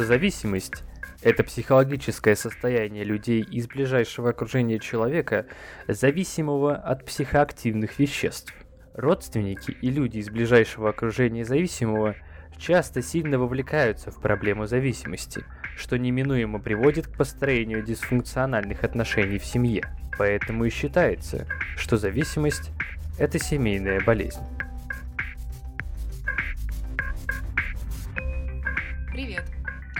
Созависимость – это психологическое состояние людей из ближайшего окружения человека, зависимого от психоактивных веществ. Родственники и люди из ближайшего окружения зависимого часто сильно вовлекаются в проблему зависимости, что неминуемо приводит к построению дисфункциональных отношений в семье. Поэтому и считается, что зависимость – это семейная болезнь. Привет!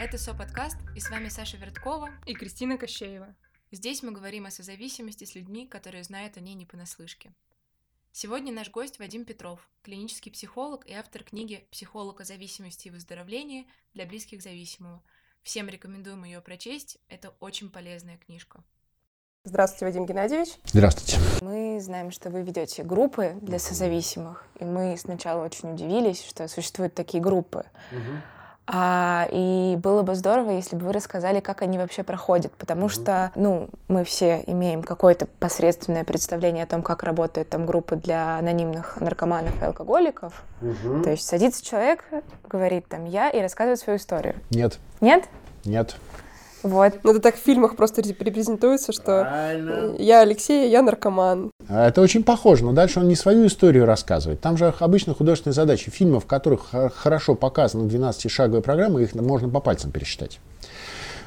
Это СО-подкаст, и с вами Саша Верткова и Кристина Кощеева. Здесь мы говорим о созависимости с людьми, которые знают о ней не понаслышке. Сегодня наш гость Вадим Петров, клинический психолог и автор книги «Психолог о зависимости и выздоровлении для близких зависимого». Всем рекомендуем ее прочесть, это очень полезная книжка. Здравствуйте, Вадим Геннадьевич. Здравствуйте. Мы знаем, что вы ведете группы для созависимых, и мы сначала очень удивились, что существуют такие группы. Угу. А, и было бы здорово, если бы вы рассказали, как они вообще проходят, потому что, ну, мы все имеем какое-то посредственное представление о том, как работают там группы для анонимных наркоманов и алкоголиков. Mm-hmm. То есть садится человек, говорит там я и рассказывает свою историю. Нет. Нет? Нет. Вот. Ну, это так в фильмах просто репрезентуется, что Правильно. я Алексей, я наркоман. А это очень похоже, но дальше он не свою историю рассказывает. Там же обычно художественные задачи. Фильмов, в которых хорошо показана 12-шаговая программа, их можно по пальцам пересчитать.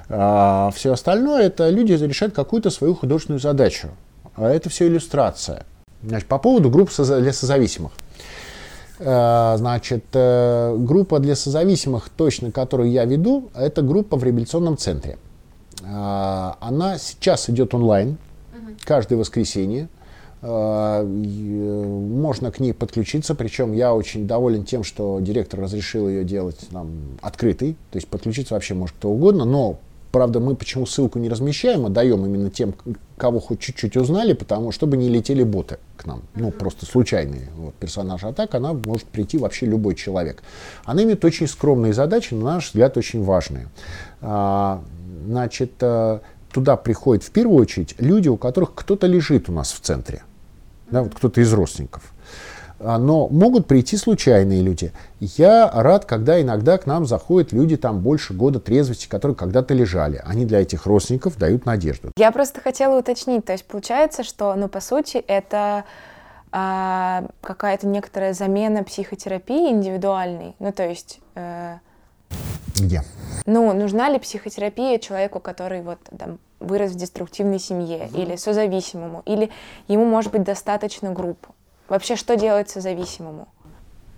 А все остальное, это люди решают какую-то свою художественную задачу. А это все иллюстрация. Значит, по поводу групп для созависимых. А, значит, э, группа для созависимых, точно которую я веду, это группа в реабилитационном центре. А, она сейчас идет онлайн, каждое воскресенье. Можно к ней подключиться, причем я очень доволен тем, что директор разрешил ее делать нам открытой, то есть подключиться вообще может кто угодно, но Правда, мы почему ссылку не размещаем, а даем именно тем, кого хоть чуть-чуть узнали, потому чтобы не летели боты к нам. Ну, просто случайные вот, персонажи. А так она может прийти вообще любой человек. Она имеет очень скромные задачи, на наш взгляд, очень важные. А, значит, а, туда приходят в первую очередь люди, у которых кто-то лежит у нас в центре. Да, вот кто-то из родственников. А, но могут прийти случайные люди. Я рад, когда иногда к нам заходят люди там больше года трезвости, которые когда-то лежали. Они для этих родственников дают надежду. Я просто хотела уточнить, то есть получается, что, ну, по сути, это а, какая-то некоторая замена психотерапии индивидуальной, ну, то есть... Э, Где? Ну, нужна ли психотерапия человеку, который вот там вырос в деструктивной семье, mm-hmm. или созависимому, или ему, может быть, достаточно групп? Вообще, что делать созависимому?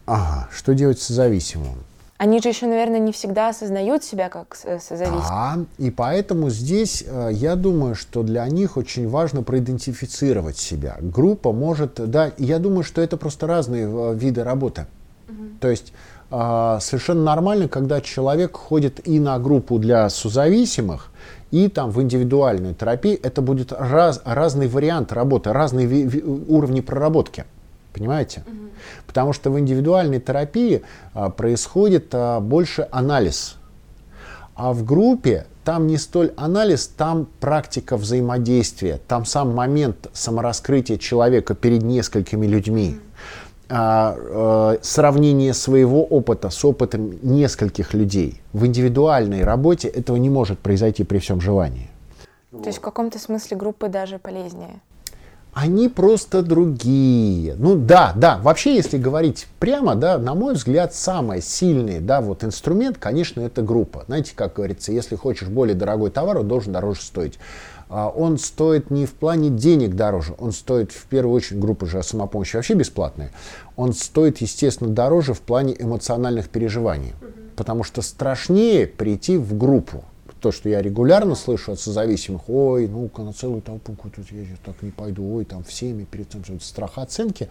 Ага, что делать созависимому? Они же еще, наверное, не всегда осознают себя как созависимые. Да, и поэтому здесь э, я думаю, что для них очень важно проидентифицировать себя. Группа может, да, я думаю, что это просто разные э, виды работы. Угу. То есть э, совершенно нормально, когда человек ходит и на группу для созависимых, и там в индивидуальную терапию, это будет раз, разный вариант работы, разные ви, ви, уровни проработки. Понимаете? Угу. Потому что в индивидуальной терапии а, происходит а, больше анализ. А в группе там не столь анализ, там практика взаимодействия, там сам момент самораскрытия человека перед несколькими людьми. А, сравнение своего опыта с опытом нескольких людей. В индивидуальной работе этого не может произойти при всем желании. То есть в каком-то смысле группы даже полезнее? Они просто другие. Ну да, да, вообще, если говорить прямо, да, на мой взгляд, самый сильный, да, вот инструмент, конечно, это группа. Знаете, как говорится, если хочешь более дорогой товар, он должен дороже стоить. А, он стоит не в плане денег дороже, он стоит в первую очередь, группа же самопомощи вообще бесплатная, он стоит, естественно, дороже в плане эмоциональных переживаний. Потому что страшнее прийти в группу то, что я регулярно слышу от созависимых, ой, ну-ка, на целую толпу тут я так не пойду, ой, там всеми перед тем, страх оценки.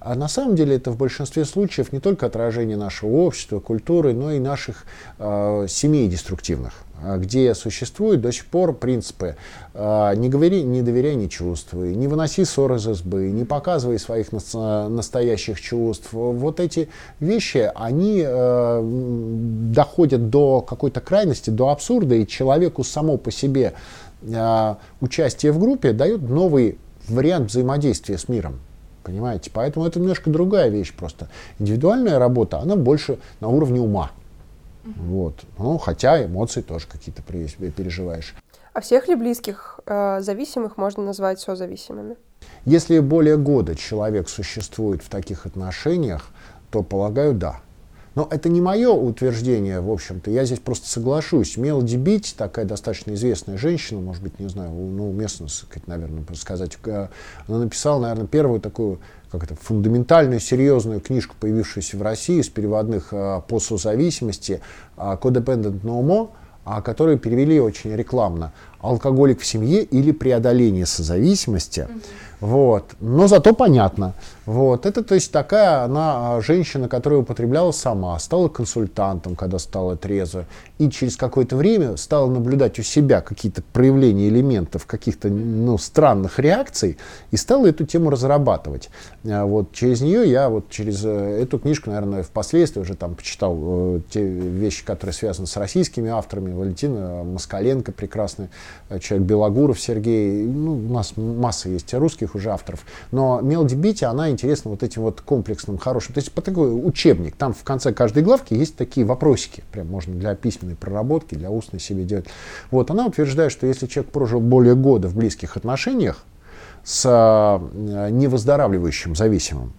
А на самом деле это в большинстве случаев не только отражение нашего общества, культуры, но и наших э, семей деструктивных. А, где существуют до сих пор принципы а, «не говори, не доверяй, не чувствуй», «не выноси ссор из избы», «не показывай своих настоящих чувств». Вот эти вещи, они э, доходят до какой-то крайности, до абсурда, и человеку само по себе э, участие в группе дает новый вариант взаимодействия с миром. Понимаете? Поэтому это немножко другая вещь просто. Индивидуальная работа, она больше на уровне ума. Вот. Ну, хотя эмоции тоже какие-то переживаешь. А всех ли близких э, зависимых можно назвать созависимыми? Если более года человек существует в таких отношениях, то, полагаю, да. Но это не мое утверждение, в общем-то. Я здесь просто соглашусь. Мелоди Бить, такая достаточно известная женщина, может быть, не знаю, ну, уместно, наверное, сказать, э, она написала, наверное, первую такую как это, фундаментальную, серьезную книжку, появившуюся в России из переводных э, по созависимости «Codependent No More», а которые перевели очень рекламно «Алкоголик в семье» или «Преодоление созависимости». Вот. Но зато понятно. Вот. Это, то есть, такая она а, женщина, которая употребляла сама, стала консультантом, когда стала трезво, и через какое-то время стала наблюдать у себя какие-то проявления элементов каких-то ну, странных реакций, и стала эту тему разрабатывать. А вот через нее я вот через э, эту книжку, наверное, впоследствии уже там почитал э, те вещи, которые связаны с российскими авторами. Валентина Москаленко, прекрасный э, человек, Белогуров Сергей, ну, у нас масса есть русских уже авторов. Но Мелоди Бити, она интересна вот этим вот комплексным, хорошим. То есть по такой учебник. Там в конце каждой главки есть такие вопросики. Прям можно для письменной проработки, для устной себе делать. Вот она утверждает, что если человек прожил более года в близких отношениях с э, невыздоравливающим зависимым,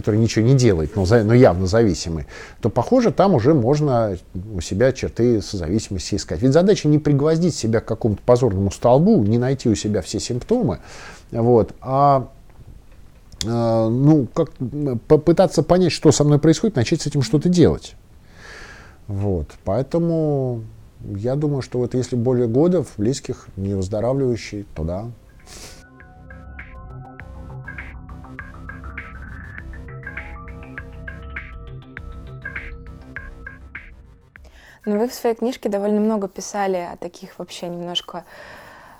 который ничего не делает, но, но явно зависимый, то, похоже, там уже можно у себя черты созависимости искать. Ведь задача не пригвоздить себя к какому-то позорному столбу, не найти у себя все симптомы, вот, а э, ну, как, попытаться понять, что со мной происходит, начать с этим что-то делать. Вот, поэтому я думаю, что вот если более года в близких не выздоравливающий, то да, Но вы в своей книжке довольно много писали о таких вообще немножко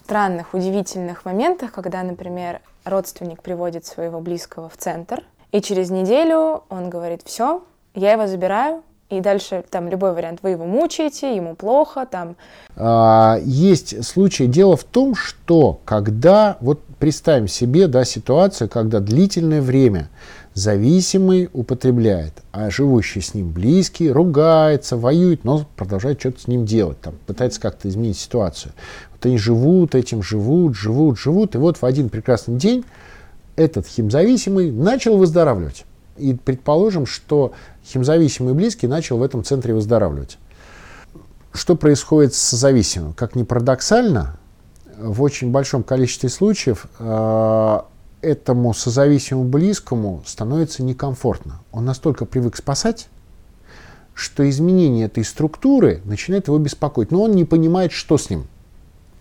странных, удивительных моментах, когда, например, родственник приводит своего близкого в центр, и через неделю он говорит, все, я его забираю, и дальше там любой вариант, вы его мучаете, ему плохо, там. А, есть случаи. Дело в том, что когда, вот представим себе, да, ситуацию, когда длительное время зависимый употребляет, а живущий с ним близкий ругается, воюет, но продолжает что-то с ним делать, там, пытается как-то изменить ситуацию. Вот они живут этим, живут, живут, живут, и вот в один прекрасный день этот химзависимый начал выздоравливать. И предположим, что химзависимый близкий начал в этом центре выздоравливать. Что происходит с зависимым? Как ни парадоксально, в очень большом количестве случаев э, этому созависимому близкому становится некомфортно. Он настолько привык спасать, что изменение этой структуры начинает его беспокоить. Но он не понимает, что с ним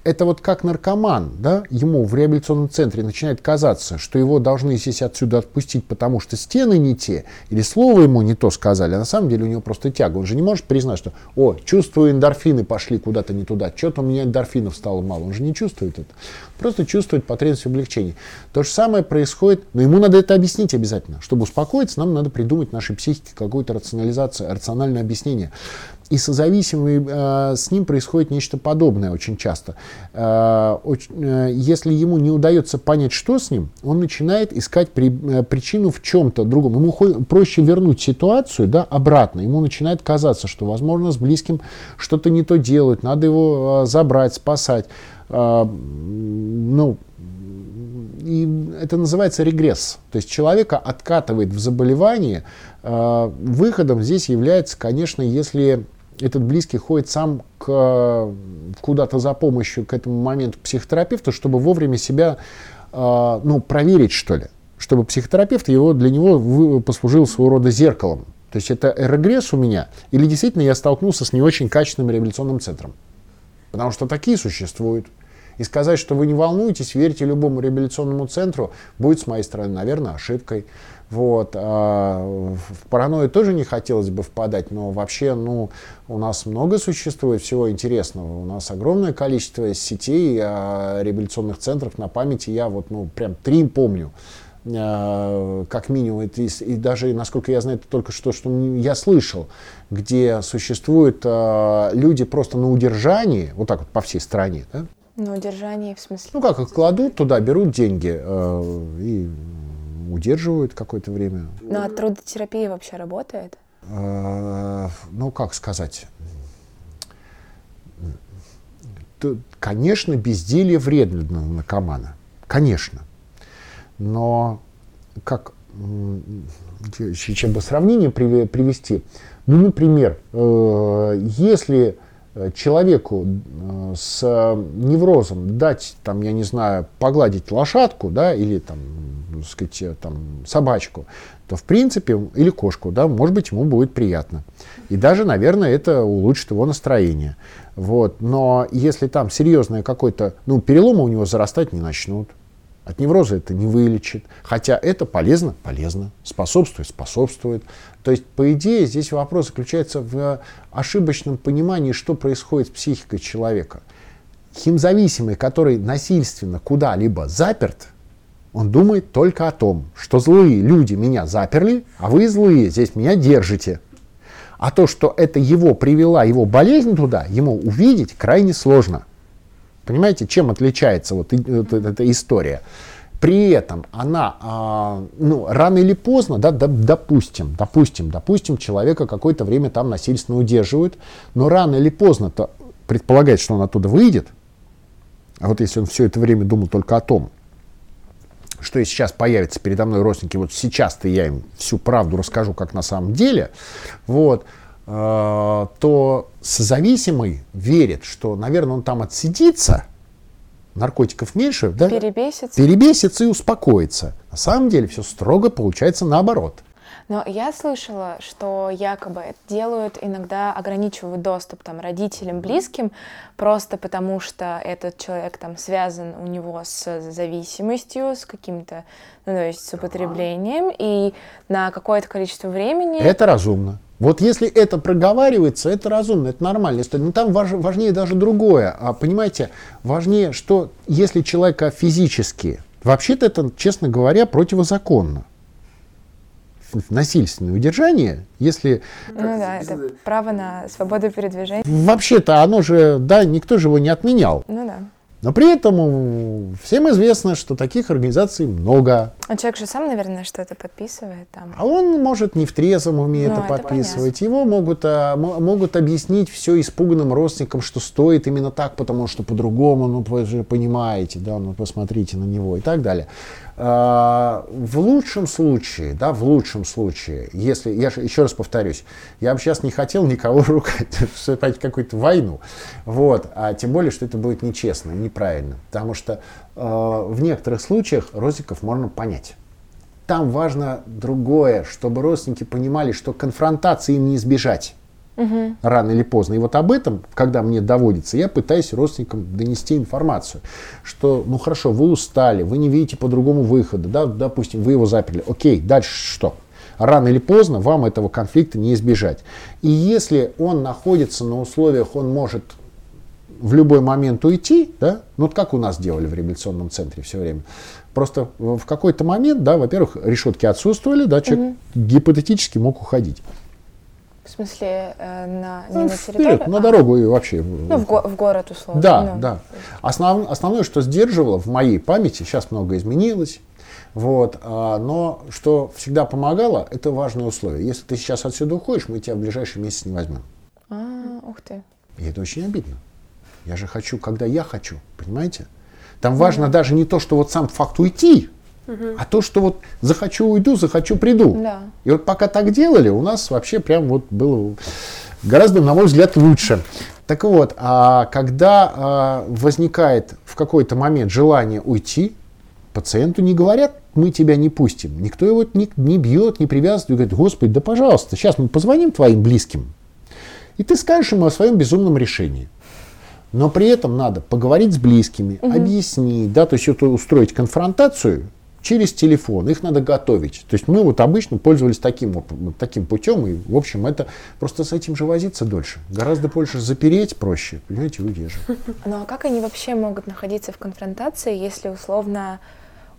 это вот как наркоман, да, ему в реабилитационном центре начинает казаться, что его должны здесь отсюда отпустить, потому что стены не те, или слово ему не то сказали, а на самом деле у него просто тяга. Он же не может признать, что, о, чувствую, эндорфины пошли куда-то не туда, что-то у меня эндорфинов стало мало. Он же не чувствует это. Просто чувствует потребность в облегчении. То же самое происходит, но ему надо это объяснить обязательно. Чтобы успокоиться, нам надо придумать нашей психике какую-то рационализацию, рациональное объяснение. И созависимый, э, с ним происходит нечто подобное очень часто. Э, очень, э, если ему не удается понять, что с ним, он начинает искать при, э, причину в чем-то другом. Ему проще вернуть ситуацию да, обратно. Ему начинает казаться, что, возможно, с близким что-то не то делают, надо его э, забрать, спасать. Э, ну, и это называется регресс. То есть человека откатывает в заболевание. Выходом здесь является, конечно, если этот близкий ходит сам к, куда-то за помощью к этому моменту к психотерапевту, чтобы вовремя себя э, ну, проверить, что ли. Чтобы психотерапевт его, для него послужил своего рода зеркалом. То есть это регресс у меня, или действительно я столкнулся с не очень качественным реабилитационным центром. Потому что такие существуют. И сказать, что вы не волнуетесь, верьте любому реабилитационному центру, будет с моей стороны, наверное, ошибкой. Вот. А в паранойю тоже не хотелось бы впадать, но вообще ну, у нас много существует всего интересного. У нас огромное количество сетей а, реабилитационных центров на памяти. Я вот ну, прям три помню а, как минимум, и, и даже, насколько я знаю, это только что, что я слышал, где существуют люди просто на удержании, вот так вот по всей стране. Да? На удержании, в смысле? Ну как, их кладут туда, берут деньги э, и удерживают какое-то время. Ну а трудотерапия вообще работает? э, ну как сказать, конечно, безделье вредно для наркомана, конечно. Но как чем бы сравнение привести, ну, например, э, если человеку э, с неврозом дать, там, я не знаю, погладить лошадку, да, или там, сказать, э, там, собачку, то в принципе, или кошку, да, может быть, ему будет приятно. И даже, наверное, это улучшит его настроение. Вот. Но если там серьезное какое-то, ну, переломы у него зарастать не начнут, от невроза это не вылечит. Хотя это полезно, полезно, способствует, способствует. То есть, по идее, здесь вопрос заключается в ошибочном понимании, что происходит с психикой человека. Химзависимый, который насильственно куда-либо заперт, он думает только о том, что злые люди меня заперли, а вы злые здесь меня держите. А то, что это его привела, его болезнь туда, ему увидеть крайне сложно. Понимаете, чем отличается вот, эта история? При этом она, а, ну, рано или поздно, да, допустим, допустим, допустим, человека какое-то время там насильственно удерживают, но рано или поздно-то предполагает, что он оттуда выйдет, а вот если он все это время думал только о том, что и сейчас появится передо мной родственники, вот сейчас-то я им всю правду расскажу, как на самом деле, вот, то созависимый верит, что, наверное, он там отсидится, наркотиков меньше, да? Перебесится. Перебесится и успокоится. На самом деле все строго получается наоборот. Но я слышала, что якобы делают иногда ограничивают доступ там родителям, близким, просто потому что этот человек там связан у него с зависимостью, с каким-то, ну, то есть с употреблением, и на какое-то количество времени... Это разумно. Вот если это проговаривается, это разумно, это нормально. Но там важ, важнее даже другое. А, понимаете, важнее, что если человека физически, вообще-то это, честно говоря, противозаконно. Насильственное удержание, если... Ну да, это право на свободу передвижения. Вообще-то оно же, да, никто же его не отменял. Ну да. Но при этом всем известно, что таких организаций много. А человек же сам, наверное, что-то подписывает там. А он может не в трезвом уме ну, это, это подписывать. Понятно. Его могут, а, могут объяснить все испуганным родственникам, что стоит именно так, потому что по-другому, ну вы же понимаете, да, ну посмотрите на него и так далее. А, в лучшем случае, да, в лучшем случае, если, я еще раз повторюсь, я бы сейчас не хотел никого ругать, вступать в какую-то войну, вот, а тем более, что это будет нечестно, неправильно, потому что э, в некоторых случаях родственников можно понять. Там важно другое, чтобы родственники понимали, что конфронтации им не избежать угу. рано или поздно. И вот об этом, когда мне доводится, я пытаюсь родственникам донести информацию, что, ну хорошо, вы устали, вы не видите по-другому выхода, да, допустим, вы его заперли, окей, дальше что? Рано или поздно вам этого конфликта не избежать. И если он находится на условиях, он может в любой момент уйти, да, ну вот как у нас делали в реабилитационном центре все время. Просто в какой-то момент, да, во-первых, решетки отсутствовали, да, человек угу. гипотетически мог уходить. В смысле, э, на, не ну, на территорию? Вперед, на а. дорогу и вообще. Ну, в, го- в город, условно. Да, ну. да. Основ, основное, что сдерживало в моей памяти, сейчас много изменилось, вот, а, но что всегда помогало, это важное условие. Если ты сейчас отсюда уходишь, мы тебя в ближайший месяц не возьмем. А, ух ты. И это очень обидно. Я же хочу, когда я хочу, понимаете? Там важно mm даже не то, что вот сам факт уйти, а то, что вот захочу уйду, захочу приду. Да. И вот пока так делали, у нас вообще прям вот было гораздо, на мой взгляд, лучше. Так вот, а когда а, возникает в какой-то момент желание уйти, пациенту не говорят, мы тебя не пустим. Никто его не, не бьет, не привязывает. И говорит, Господи, да пожалуйста, сейчас мы позвоним твоим близким, и ты скажешь ему о своем безумном решении. Но при этом надо поговорить с близкими, угу. объяснить, да, то есть это устроить конфронтацию, через телефон, их надо готовить. То есть мы вот обычно пользовались таким, таким путем, и, в общем, это просто с этим же возиться дольше. Гораздо больше запереть проще, понимаете, удерживать. Ну а как они вообще могут находиться в конфронтации, если условно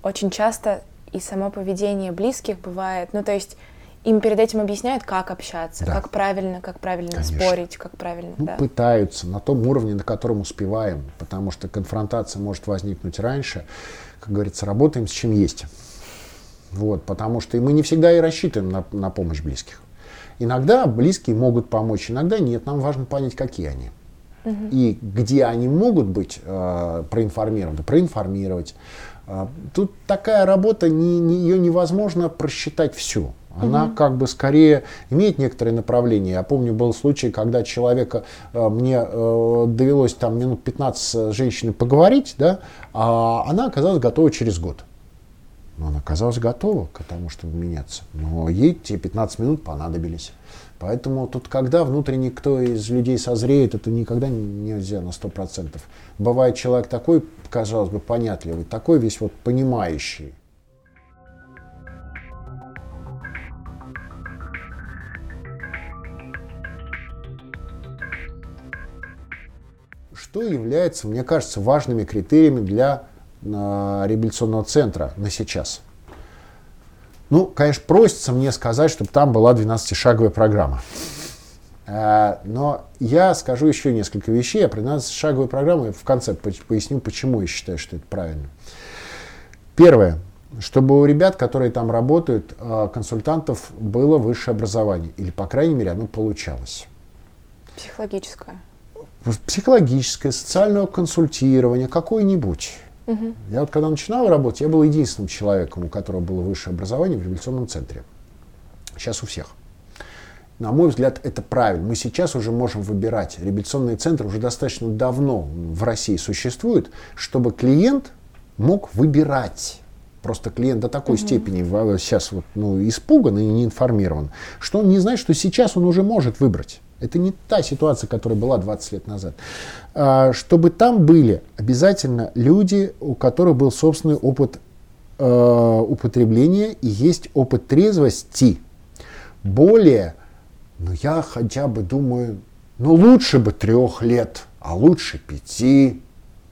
очень часто и само поведение близких бывает, ну то есть им перед этим объясняют, как общаться, да. как правильно, как правильно Конечно. спорить, как правильно. Ну, да. Пытаются на том уровне, на котором успеваем, потому что конфронтация может возникнуть раньше как говорится, работаем с чем есть. Вот, потому что и мы не всегда и рассчитываем на, на помощь близких. Иногда близкие могут помочь, иногда нет. Нам важно понять, какие они. Угу. И где они могут быть э, проинформированы, проинформировать. Э, тут такая работа, не, не, ее невозможно просчитать всю. Она угу. как бы скорее имеет некоторые направления. Я помню, был случай, когда человека, э, мне э, довелось там минут 15 с женщиной поговорить, да, а она оказалась готова через год. Но она оказалась готова к тому, чтобы меняться. Но ей те 15 минут понадобились. Поэтому тут, когда внутренне кто из людей созреет, это никогда нельзя на 100%. Бывает человек такой, казалось бы, понятливый, такой весь вот понимающий. Что является, мне кажется, важными критериями для э, реабилитационного центра на сейчас? Ну, конечно, просится мне сказать, чтобы там была 12-шаговая программа. Э, но я скажу еще несколько вещей. Я про 12-шаговую программу и в конце поясню, почему я считаю, что это правильно. Первое. Чтобы у ребят, которые там работают, э, консультантов было высшее образование. Или, по крайней мере, оно получалось. Психологическое. Психологическое, социального консультирования, какое-нибудь. Угу. Я вот когда начинал работать, я был единственным человеком, у которого было высшее образование в революционном центре. Сейчас у всех. На мой взгляд, это правильно. Мы сейчас уже можем выбирать. Реабилитационные центры уже достаточно давно в России существуют, чтобы клиент мог выбирать. Просто клиент до такой угу. степени сейчас вот, ну, испуган и не информирован, что он не знает, что сейчас он уже может выбрать. Это не та ситуация, которая была 20 лет назад. А, чтобы там были обязательно люди, у которых был собственный опыт э, употребления и есть опыт трезвости. Более, ну я хотя бы думаю, ну лучше бы трех лет, а лучше пяти.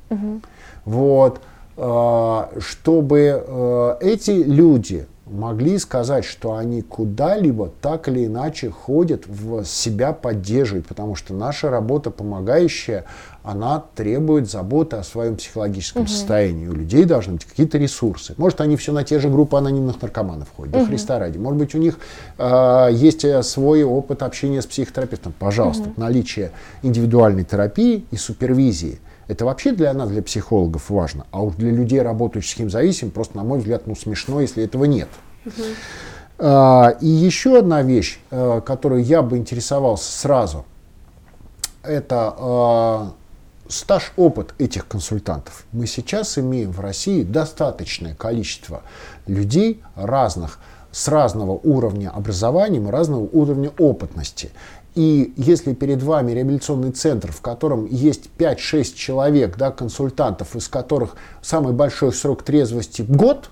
Угу. Вот. А, чтобы э, эти люди могли сказать, что они куда-либо так или иначе ходят, в себя поддерживают, потому что наша работа помогающая, она требует заботы о своем психологическом угу. состоянии. У людей должны быть какие-то ресурсы. Может, они все на те же группы анонимных наркоманов ходят, угу. до Христа ради. Может быть, у них э, есть э, свой опыт общения с психотерапевтом. Пожалуйста, угу. наличие индивидуальной терапии и супервизии – это вообще для нас, для психологов важно. А уж для людей, работающих с химзависимым, просто, на мой взгляд, ну, смешно, если этого нет. Uh-huh. и еще одна вещь, uh, которую я бы интересовался сразу, это uh, стаж, опыт этих консультантов. Мы сейчас имеем в России достаточное количество людей разных, с разного уровня образования и разного уровня опытности. И если перед вами реабилитационный центр, в котором есть 5-6 человек, да, консультантов, из которых самый большой срок трезвости год,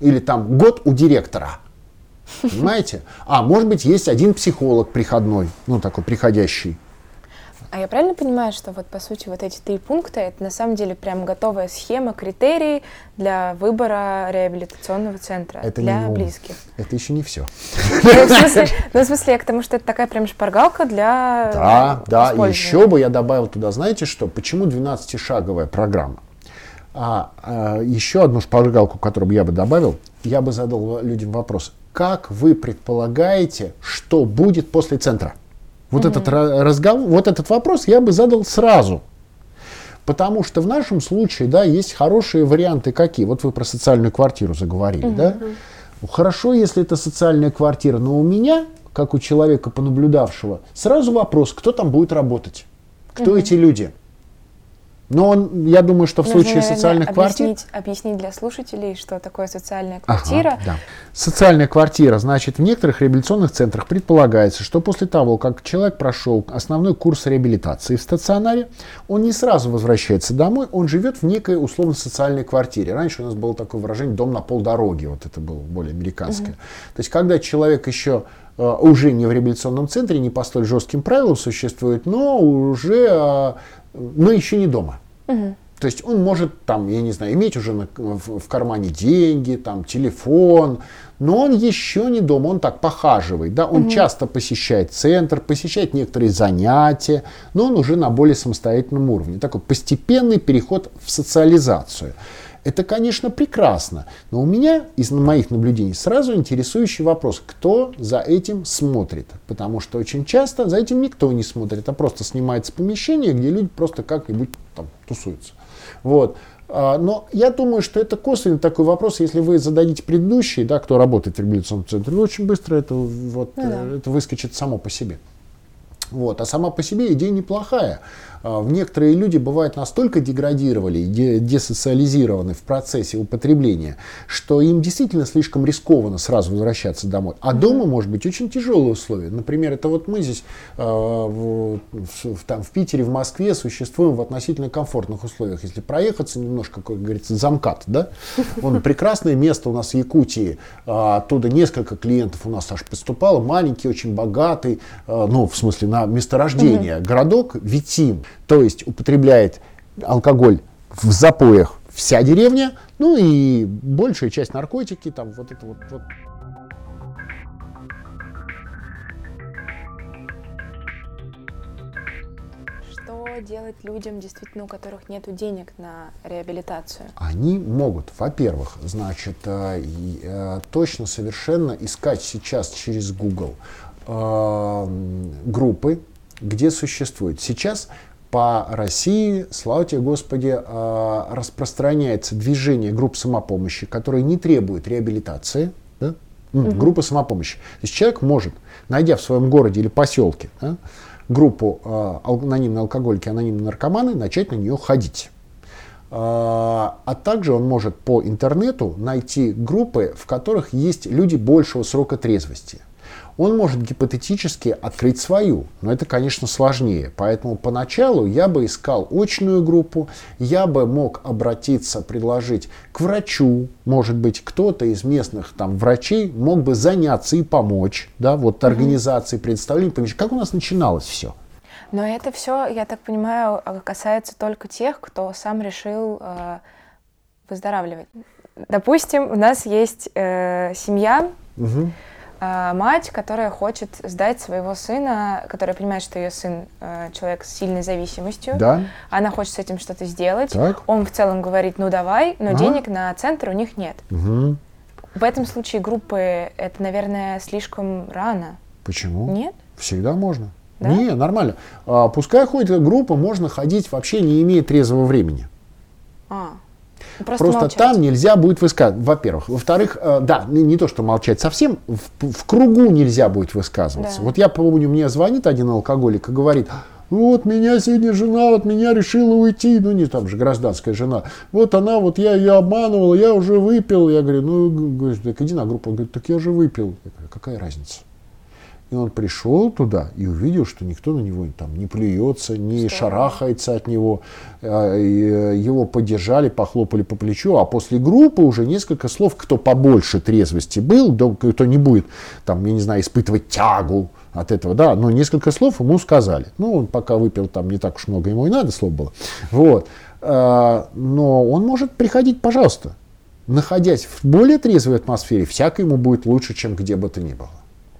или там год у директора, понимаете? А может быть есть один психолог приходной, ну такой приходящий, а я правильно понимаю, что вот по сути вот эти три пункта это на самом деле прям готовая схема, критерии для выбора реабилитационного центра это для не, близких? Это еще не все. Ну, в смысле, ну, в смысле, к тому, что это такая прям шпаргалка для Да, да, еще бы я добавил туда, знаете что, почему 12-шаговая программа? А, а еще одну шпаргалку, которую я бы добавил, я бы задал людям вопрос, как вы предполагаете, что будет после центра? Вот, угу. этот разговор, вот этот вопрос я бы задал сразу. Потому что в нашем случае, да, есть хорошие варианты какие. Вот вы про социальную квартиру заговорили, угу. да? Хорошо, если это социальная квартира, но у меня, как у человека понаблюдавшего, сразу вопрос, кто там будет работать? Кто угу. эти люди? Но он, я думаю, что в Нужно, случае наверное, социальных объяснить, квартир... Объяснить для слушателей, что такое социальная квартира. Ага, да. Социальная квартира, значит, в некоторых реабилитационных центрах предполагается, что после того, как человек прошел основной курс реабилитации в стационаре, он не сразу возвращается домой, он живет в некой условно-социальной квартире. Раньше у нас было такое выражение «дом на полдороги», вот это было более американское. Угу. То есть, когда человек еще э, уже не в реабилитационном центре, не по столь жестким правилам существует, но уже э, но еще не дома. Угу. То есть он может там, я не знаю, иметь уже на, в, в кармане деньги, там телефон, но он еще не дома, он так похаживает, да, он угу. часто посещает центр, посещает некоторые занятия, но он уже на более самостоятельном уровне. Такой постепенный переход в социализацию. Это, конечно, прекрасно, но у меня из моих наблюдений сразу интересующий вопрос, кто за этим смотрит. Потому что очень часто за этим никто не смотрит, а просто снимается помещение, где люди просто как-нибудь там тусуются. Вот. А, но я думаю, что это косвенный такой вопрос, если вы зададите предыдущий, да, кто работает в регуляционном центре, очень быстро это, вот, ну, да. это выскочит само по себе. Вот. А сама по себе идея неплохая. А, некоторые люди бывают настолько деградировали, десоциализированы в процессе употребления, что им действительно слишком рискованно сразу возвращаться домой. А дома может быть очень тяжелые условия. Например, это вот мы здесь э, в, в, там, в Питере, в Москве существуем в относительно комфортных условиях. Если проехаться немножко, как говорится, замкат, да? Вон, прекрасное место у нас в Якутии. А, оттуда несколько клиентов у нас аж поступало. Маленький, очень богатый, ну, в смысле, на месторождение. Городок Витим то есть употребляет алкоголь в запоях вся деревня, ну и большая часть наркотики, там вот это вот, вот что делать людям, действительно, у которых нет денег на реабилитацию? Они могут, во-первых, значит, э, э, точно совершенно искать сейчас через Google э, группы, где существует. Сейчас по России, слава тебе Господи, а, распространяется движение групп самопомощи, которые не требуют реабилитации. Да? Угу. Группа самопомощи. То есть человек может, найдя в своем городе или поселке да, группу э, анонимные алкоголики, анонимные наркоманы, начать на нее ходить. А, а также он может по интернету найти группы, в которых есть люди большего срока трезвости он может гипотетически открыть свою, но это, конечно, сложнее. Поэтому поначалу я бы искал очную группу, я бы мог обратиться, предложить к врачу, может быть, кто-то из местных там врачей мог бы заняться и помочь, да, вот организации, представления, как у нас начиналось все. Но это все, я так понимаю, касается только тех, кто сам решил э, выздоравливать. Допустим, у нас есть э, семья, угу мать, которая хочет сдать своего сына, которая понимает, что ее сын э, человек с сильной зависимостью. Да. Она хочет с этим что-то сделать. Так. Он в целом говорит, ну давай, но ага. денег на центр у них нет. Угу. В этом случае группы это, наверное, слишком рано. Почему? Нет? Всегда можно. Да? Не, нормально. А, пускай ходит группа, можно ходить вообще не имея трезвого времени. А. Просто, Просто там нельзя будет высказывать, во-первых. Во-вторых, э, да, не то, что молчать совсем, в, в кругу нельзя будет высказываться. Да. Вот я помню, мне звонит один алкоголик и говорит, вот меня сегодня жена вот меня решила уйти, ну не там же гражданская жена, вот она, вот я ее обманывала, я уже выпил, я говорю, ну, говорю, так иди на группу, он говорит, так я же выпил, я говорю, какая разница? И он пришел туда и увидел, что никто на него там не плюется, не что? шарахается от него. А, э, его поддержали, похлопали по плечу, а после группы уже несколько слов, кто побольше трезвости был, кто не будет, там, я не знаю, испытывать тягу от этого, да, но несколько слов ему сказали. Ну, он пока выпил там не так уж много, ему и надо слов было. Вот. А, но он может приходить, пожалуйста. Находясь в более трезвой атмосфере, всяко ему будет лучше, чем где бы то ни было.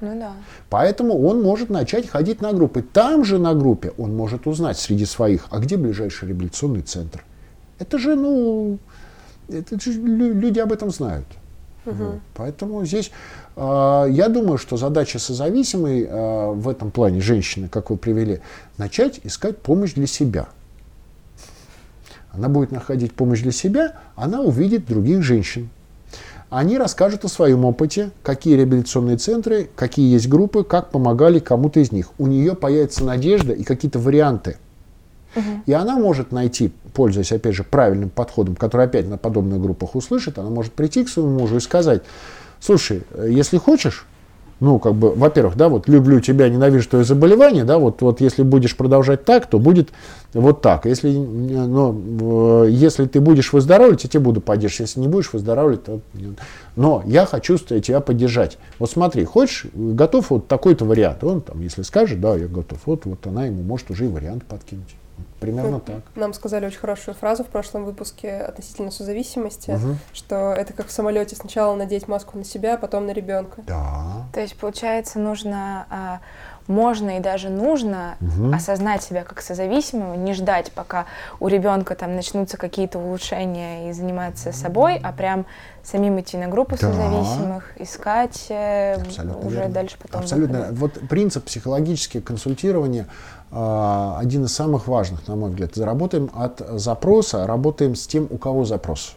Ну да. Поэтому он может начать ходить на группы. Там же на группе он может узнать среди своих, а где ближайший реабилитационный центр. Это же, ну, это же люди об этом знают. Угу. Поэтому здесь э, я думаю, что задача созависимой э, в этом плане женщины, как вы привели, начать искать помощь для себя. Она будет находить помощь для себя, она увидит других женщин, они расскажут о своем опыте, какие реабилитационные центры, какие есть группы, как помогали кому-то из них. У нее появится надежда и какие-то варианты. Угу. И она может найти, пользуясь, опять же, правильным подходом, который опять на подобных группах услышит, она может прийти к своему мужу и сказать, слушай, если хочешь, ну, как бы, во-первых, да, вот люблю тебя, ненавижу твое заболевание, да, вот, вот если будешь продолжать так, то будет вот так. Если, но, если ты будешь выздоравливать, я тебе буду поддерживать. Если не будешь выздоравливать, то... Но я хочу тебя поддержать. Вот смотри, хочешь, готов вот такой-то вариант. Он там, если скажет, да, я готов, вот, вот она ему может уже и вариант подкинуть. Примерно так. Нам сказали очень хорошую фразу в прошлом выпуске относительно созависимости, угу. что это как в самолете сначала надеть маску на себя, а потом на ребенка. Да. То есть, получается, нужно а, можно и даже нужно угу. осознать себя как созависимого, не ждать, пока у ребенка там начнутся какие-то улучшения и заниматься собой, а прям самим идти на группу да. созависимых, искать э, Абсолютно уже верно. дальше потом. Абсолютно. Выходить. Вот принцип психологического консультирования э, один из самых важных, на мой взгляд. Заработаем от запроса, работаем с тем, у кого запрос.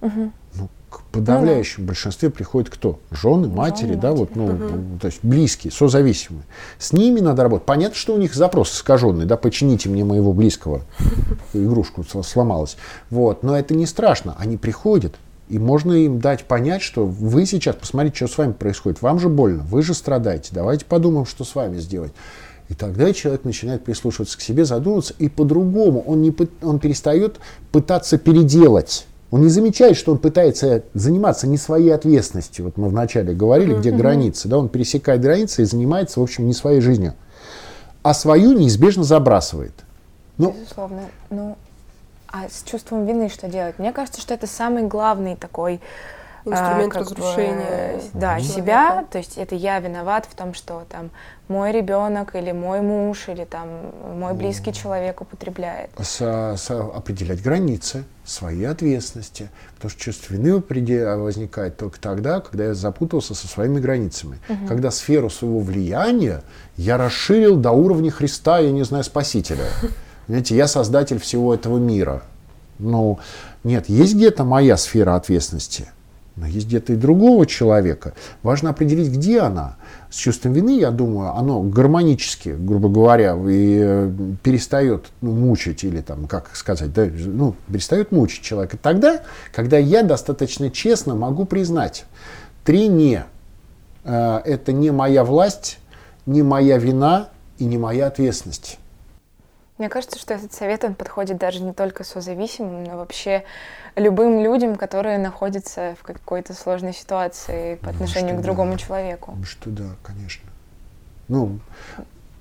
Угу. Ну, к подавляющему ну, большинстве приходят кто? Жены, матери, Жены, да, матери. вот, ну, угу. то есть близкие, созависимые. С ними надо работать. Понятно, что у них запрос искаженный, да, почините мне моего близкого, игрушку сломалась. Вот, но это не страшно, они приходят, и можно им дать понять, что вы сейчас, посмотрите, что с вами происходит. Вам же больно, вы же страдаете. Давайте подумаем, что с вами сделать. И тогда человек начинает прислушиваться к себе, задумываться, и по-другому он, не, он перестает пытаться переделать. Он не замечает, что он пытается заниматься не своей ответственностью. Вот мы вначале говорили, где границы. Да, он пересекает границы и занимается, в общем, не своей жизнью. А свою неизбежно забрасывает. Ну, Безусловно. Ну, а с чувством вины что делать? Мне кажется, что это самый главный такой инструмент а, разрушения. Бы, да, человека. себя. То есть это я виноват в том, что там мой ребенок или мой муж или там мой близкий mm. человек употребляет. Со, со, определять границы своей ответственности. Потому что чувство вины возникает только тогда, когда я запутался со своими границами. Угу. Когда сферу своего влияния я расширил до уровня Христа, я не знаю, Спасителя. Знаете, я создатель всего этого мира. Ну, нет, есть где-то моя сфера ответственности, но есть где-то и другого человека. Важно определить, где она. С чувством вины, я думаю, оно гармонически, грубо говоря, и э, перестает ну, мучить или там, как сказать, да, ну, перестает мучить человека. Тогда, когда я достаточно честно могу признать, три не. Э, это не моя власть, не моя вина и не моя ответственность. Мне кажется, что этот совет, он подходит даже не только созависимым, но вообще любым людям, которые находятся в какой-то сложной ситуации по отношению ну, к другому да. человеку. Что да, конечно. Ну,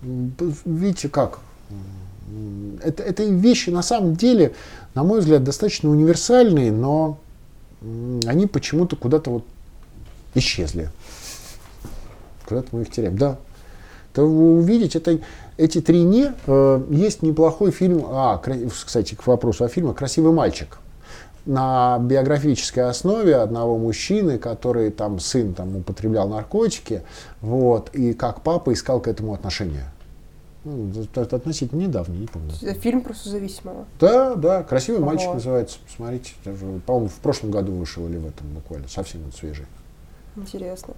видите как, это, это вещи на самом деле, на мой взгляд, достаточно универсальные, но они почему-то куда-то вот исчезли. Куда-то мы их теряем. Да. То увидеть это эти три «не» э, есть неплохой фильм, а, кстати, к вопросу о фильме «Красивый мальчик» на биографической основе одного мужчины, который там сын там употреблял наркотики, вот, и как папа искал к этому отношение. Ну, это относительно недавно, не помню. Это фильм про созависимого? Да, да, «Красивый Ого. мальчик» называется, посмотрите. По-моему, в прошлом году вышел или в этом буквально, совсем свежий. Интересно.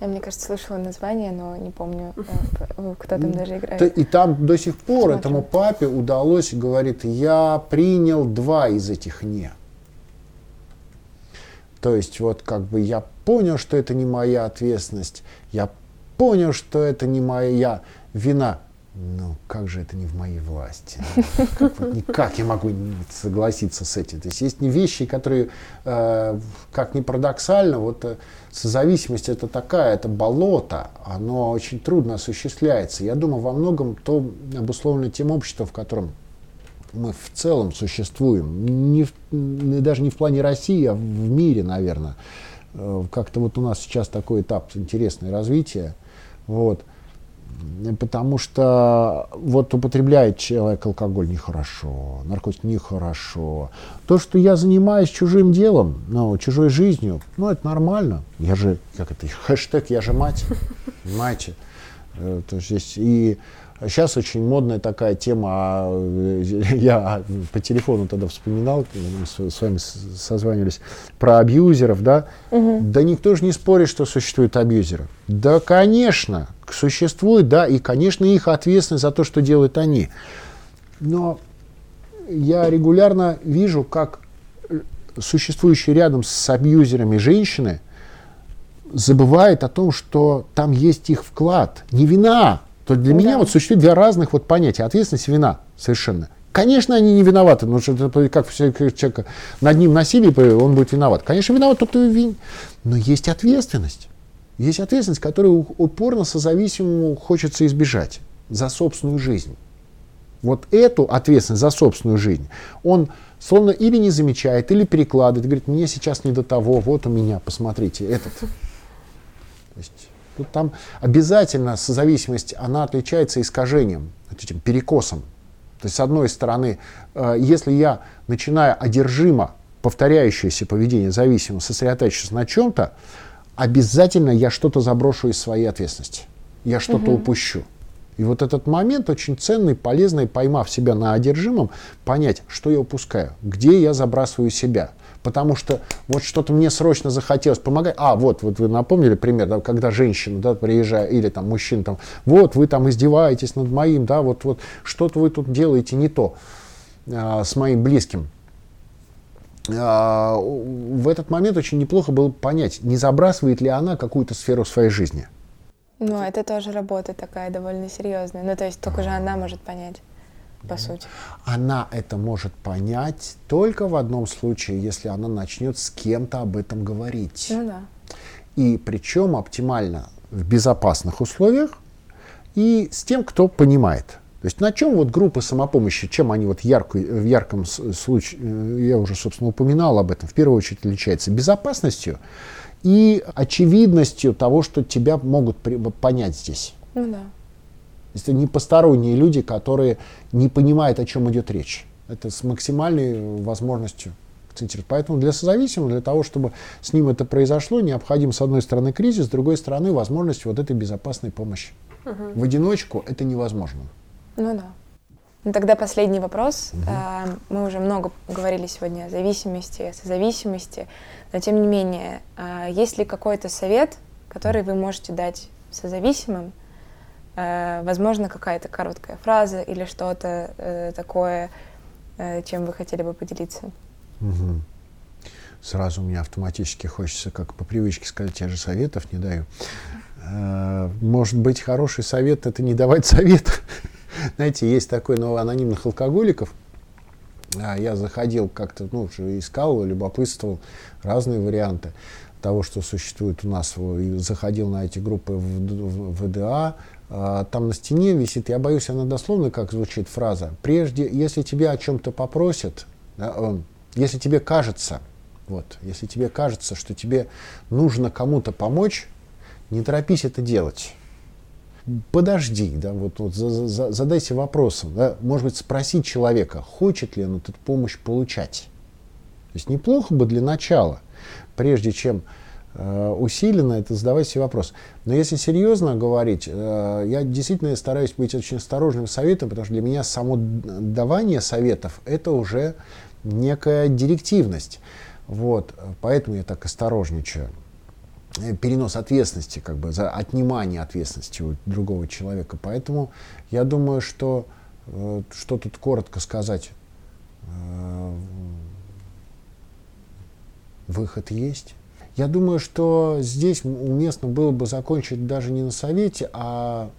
Я, мне кажется, слышала название, но не помню, э, кто там даже играет. И там до сих пор Смотрим. этому папе удалось, говорит, я принял два из этих «не». То есть вот как бы я понял, что это не моя ответственность, я понял, что это не моя вина, ну, как же это не в моей власти? Как, вот, никак я могу согласиться с этим. То есть есть вещи, которые, э, как ни парадоксально, вот э, созависимость это такая, это болото, оно очень трудно осуществляется. Я думаю, во многом то обусловлено тем обществом, в котором мы в целом существуем. Не в, даже не в плане России, а в мире, наверное. Э, как-то вот у нас сейчас такой этап интересное развития. Вот потому что вот употребляет человек алкоголь нехорошо, наркотик нехорошо. То, что я занимаюсь чужим делом, ну, чужой жизнью, ну, это нормально. Я же, как это, хэштег «я же мать», понимаете? Э, то есть, и Сейчас очень модная такая тема, а, я по телефону тогда вспоминал, мы с вами созванивались, про абьюзеров, да? Угу. Да никто же не спорит, что существуют абьюзеры. Да, конечно, существует, да, и, конечно, их ответственность за то, что делают они. Но я регулярно вижу, как существующие рядом с абьюзерами женщины забывают о том, что там есть их вклад. Не вина то для да. меня вот существует две разных вот понятия. Ответственность и вина совершенно. Конечно, они не виноваты, потому что это как все человека над ним насилие, он будет виноват. Конечно, виноват тот, кто вин. Но есть ответственность. Есть ответственность, которую упорно созависимому хочется избежать за собственную жизнь. Вот эту ответственность за собственную жизнь он словно или не замечает, или перекладывает, говорит, мне сейчас не до того, вот у меня, посмотрите, этот. То есть Ну, там обязательно созависимость, она отличается искажением, этим перекосом. То есть, с одной стороны, э, если я начинаю одержимо повторяющееся поведение зависимо сосредотачиваться на чем-то, обязательно я что-то заброшу из своей ответственности. Я что-то угу. упущу. И вот этот момент очень ценный, полезный, поймав себя на одержимом, понять, что я упускаю, где я забрасываю себя. Потому что вот что-то мне срочно захотелось помогать. А, вот, вот вы напомнили пример, да, когда женщина да, приезжает, или там мужчина, там, вот вы там издеваетесь над моим, да, вот, вот что-то вы тут делаете не то а, с моим близким. А, в этот момент очень неплохо было понять, не забрасывает ли она какую-то сферу своей жизни. Ну, это тоже работа такая довольно серьезная. Ну, то есть только же она может понять, по сути. Она это может понять только в одном случае, если она начнет с кем-то об этом говорить. Ну да. И причем оптимально в безопасных условиях и с тем, кто понимает. То есть на чем вот группы самопомощи, чем они вот ярко, в ярком случае, э, я уже, собственно, упоминал об этом, в первую очередь отличается безопасностью и очевидностью того, что тебя могут понять здесь. Ну да. Это не посторонние люди, которые не понимают, о чем идет речь. Это с максимальной возможностью акцентировать. Поэтому для созависимого, для того, чтобы с ним это произошло, необходим, с одной стороны, кризис, с другой стороны, возможность вот этой безопасной помощи. Угу. В одиночку это невозможно. Ну да. Ну, тогда последний вопрос. Угу. Мы уже много говорили сегодня о зависимости, о созависимости. Но тем не менее, а, есть ли какой-то совет, который вы можете дать созависимым? А, возможно, какая-то короткая фраза или что-то э, такое, э, чем вы хотели бы поделиться? Угу. Сразу мне автоматически хочется, как по привычке сказать, я же советов не даю. А, может быть, хороший совет — это не давать совет. Знаете, есть такой новый анонимных алкоголиков, а, я заходил как-то, ну, искал, любопытствовал разные варианты того, что существует у нас, заходил на эти группы в, ВДА, там на стене висит, я боюсь, она дословно как звучит фраза, прежде, если тебя о чем-то попросят, да, если тебе кажется, вот, если тебе кажется, что тебе нужно кому-то помочь, не торопись это делать подожди, да, вот, вот за, за, задайся вопросом, да, может быть, спросить человека, хочет ли он эту помощь получать. То есть неплохо бы для начала, прежде чем усиленно это задавать себе вопрос. Но если серьезно говорить, э, я действительно стараюсь быть очень осторожным советом, потому что для меня само давание советов это уже некая директивность. Вот, поэтому я так осторожничаю. Э, перенос ответственности, как бы за отнимание ответственности у другого человека. Поэтому я думаю, что э, что тут коротко сказать, э, выход есть. Я думаю, что здесь уместно было бы закончить даже не на совете, а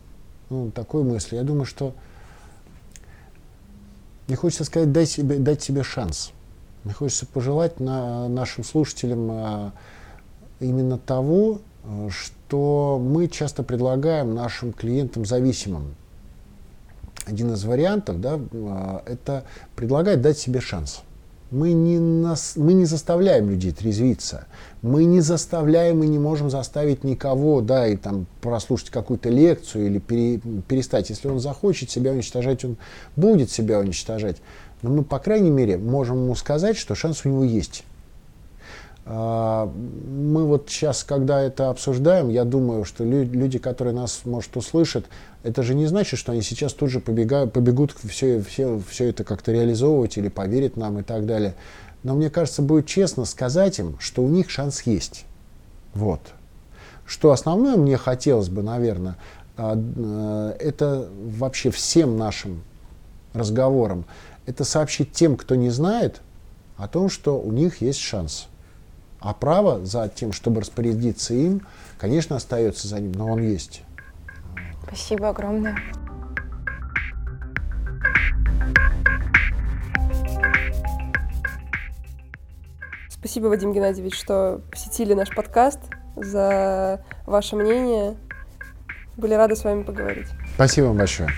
ну, такой мысли. Я думаю, что мне хочется сказать, дай себе, дать себе шанс. Мне хочется пожелать на, нашим слушателям а, именно того, что мы часто предлагаем нашим клиентам зависимым. Один из вариантов да, э, это предлагать дать себе шанс. Мы не, нас, мы не заставляем людей трезвиться. Мы не заставляем и не можем заставить никого, да, и там прослушать какую-то лекцию или пере, перестать. Если он захочет себя уничтожать, он будет себя уничтожать. Но мы, по крайней мере, можем ему сказать, что шанс у него есть. А, мы вот сейчас, когда это обсуждаем, я думаю, что люди, которые нас, может, услышат, это же не значит, что они сейчас тут же побегают, побегут все, все, все это как-то реализовывать или поверят нам и так далее. Но мне кажется, будет честно сказать им, что у них шанс есть. Вот. Что основное мне хотелось бы, наверное, а, э, это вообще всем нашим разговорам, это сообщить тем, кто не знает, о том, что у них есть шанс. А право за тем, чтобы распорядиться им, конечно, остается за ним, но он есть. Спасибо огромное. Спасибо, Вадим Геннадьевич, что посетили наш подкаст, за ваше мнение. Были рады с вами поговорить. Спасибо вам большое.